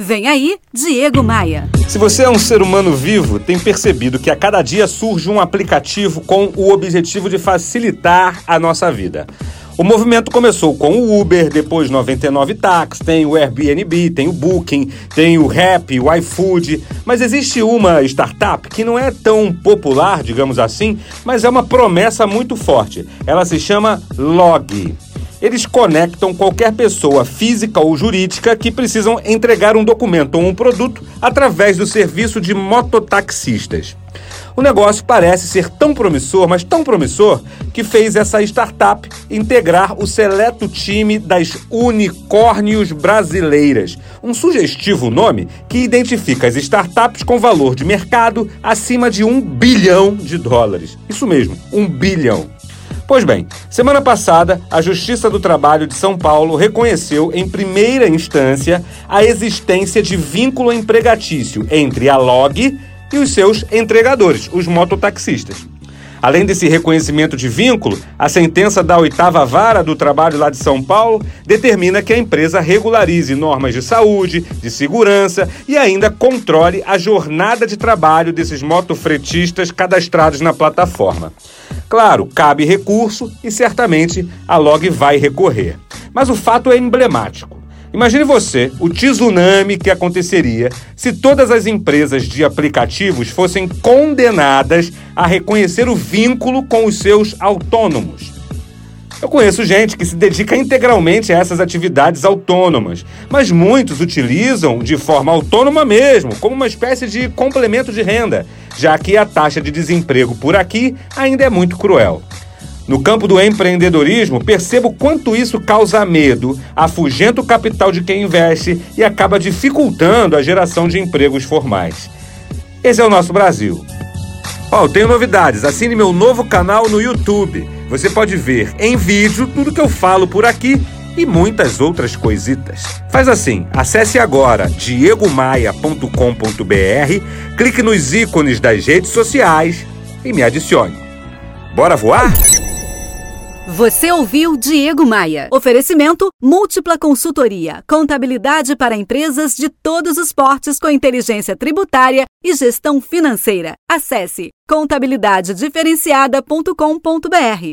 Vem aí, Diego Maia. Se você é um ser humano vivo, tem percebido que a cada dia surge um aplicativo com o objetivo de facilitar a nossa vida. O movimento começou com o Uber, depois 99 Tax, tem o Airbnb, tem o Booking, tem o Rap, o iFood, mas existe uma startup que não é tão popular, digamos assim, mas é uma promessa muito forte. Ela se chama Log. Eles conectam qualquer pessoa física ou jurídica que precisam entregar um documento ou um produto através do serviço de mototaxistas. O negócio parece ser tão promissor, mas tão promissor, que fez essa startup integrar o seleto time das unicórnios brasileiras. Um sugestivo nome que identifica as startups com valor de mercado acima de um bilhão de dólares. Isso mesmo, um bilhão. Pois bem, semana passada, a Justiça do Trabalho de São Paulo reconheceu, em primeira instância, a existência de vínculo empregatício entre a Log e os seus entregadores, os mototaxistas. Além desse reconhecimento de vínculo, a sentença da oitava vara do trabalho lá de São Paulo determina que a empresa regularize normas de saúde, de segurança e ainda controle a jornada de trabalho desses motofretistas cadastrados na plataforma. Claro, cabe recurso e certamente a Log vai recorrer. Mas o fato é emblemático. Imagine você o tsunami que aconteceria se todas as empresas de aplicativos fossem condenadas a reconhecer o vínculo com os seus autônomos. Eu conheço gente que se dedica integralmente a essas atividades autônomas, mas muitos utilizam de forma autônoma mesmo, como uma espécie de complemento de renda, já que a taxa de desemprego por aqui ainda é muito cruel. No campo do empreendedorismo, percebo quanto isso causa medo, afugenta o capital de quem investe e acaba dificultando a geração de empregos formais. Esse é o nosso Brasil. Ó, oh, tenho novidades. Assine meu novo canal no YouTube. Você pode ver em vídeo tudo que eu falo por aqui e muitas outras coisitas. Faz assim, acesse agora diegomaia.com.br, clique nos ícones das redes sociais e me adicione. Bora voar? Você ouviu Diego Maia. Oferecimento Múltipla Consultoria. Contabilidade para empresas de todos os portes com inteligência tributária e gestão financeira. Acesse contabilidadediferenciada.com.br.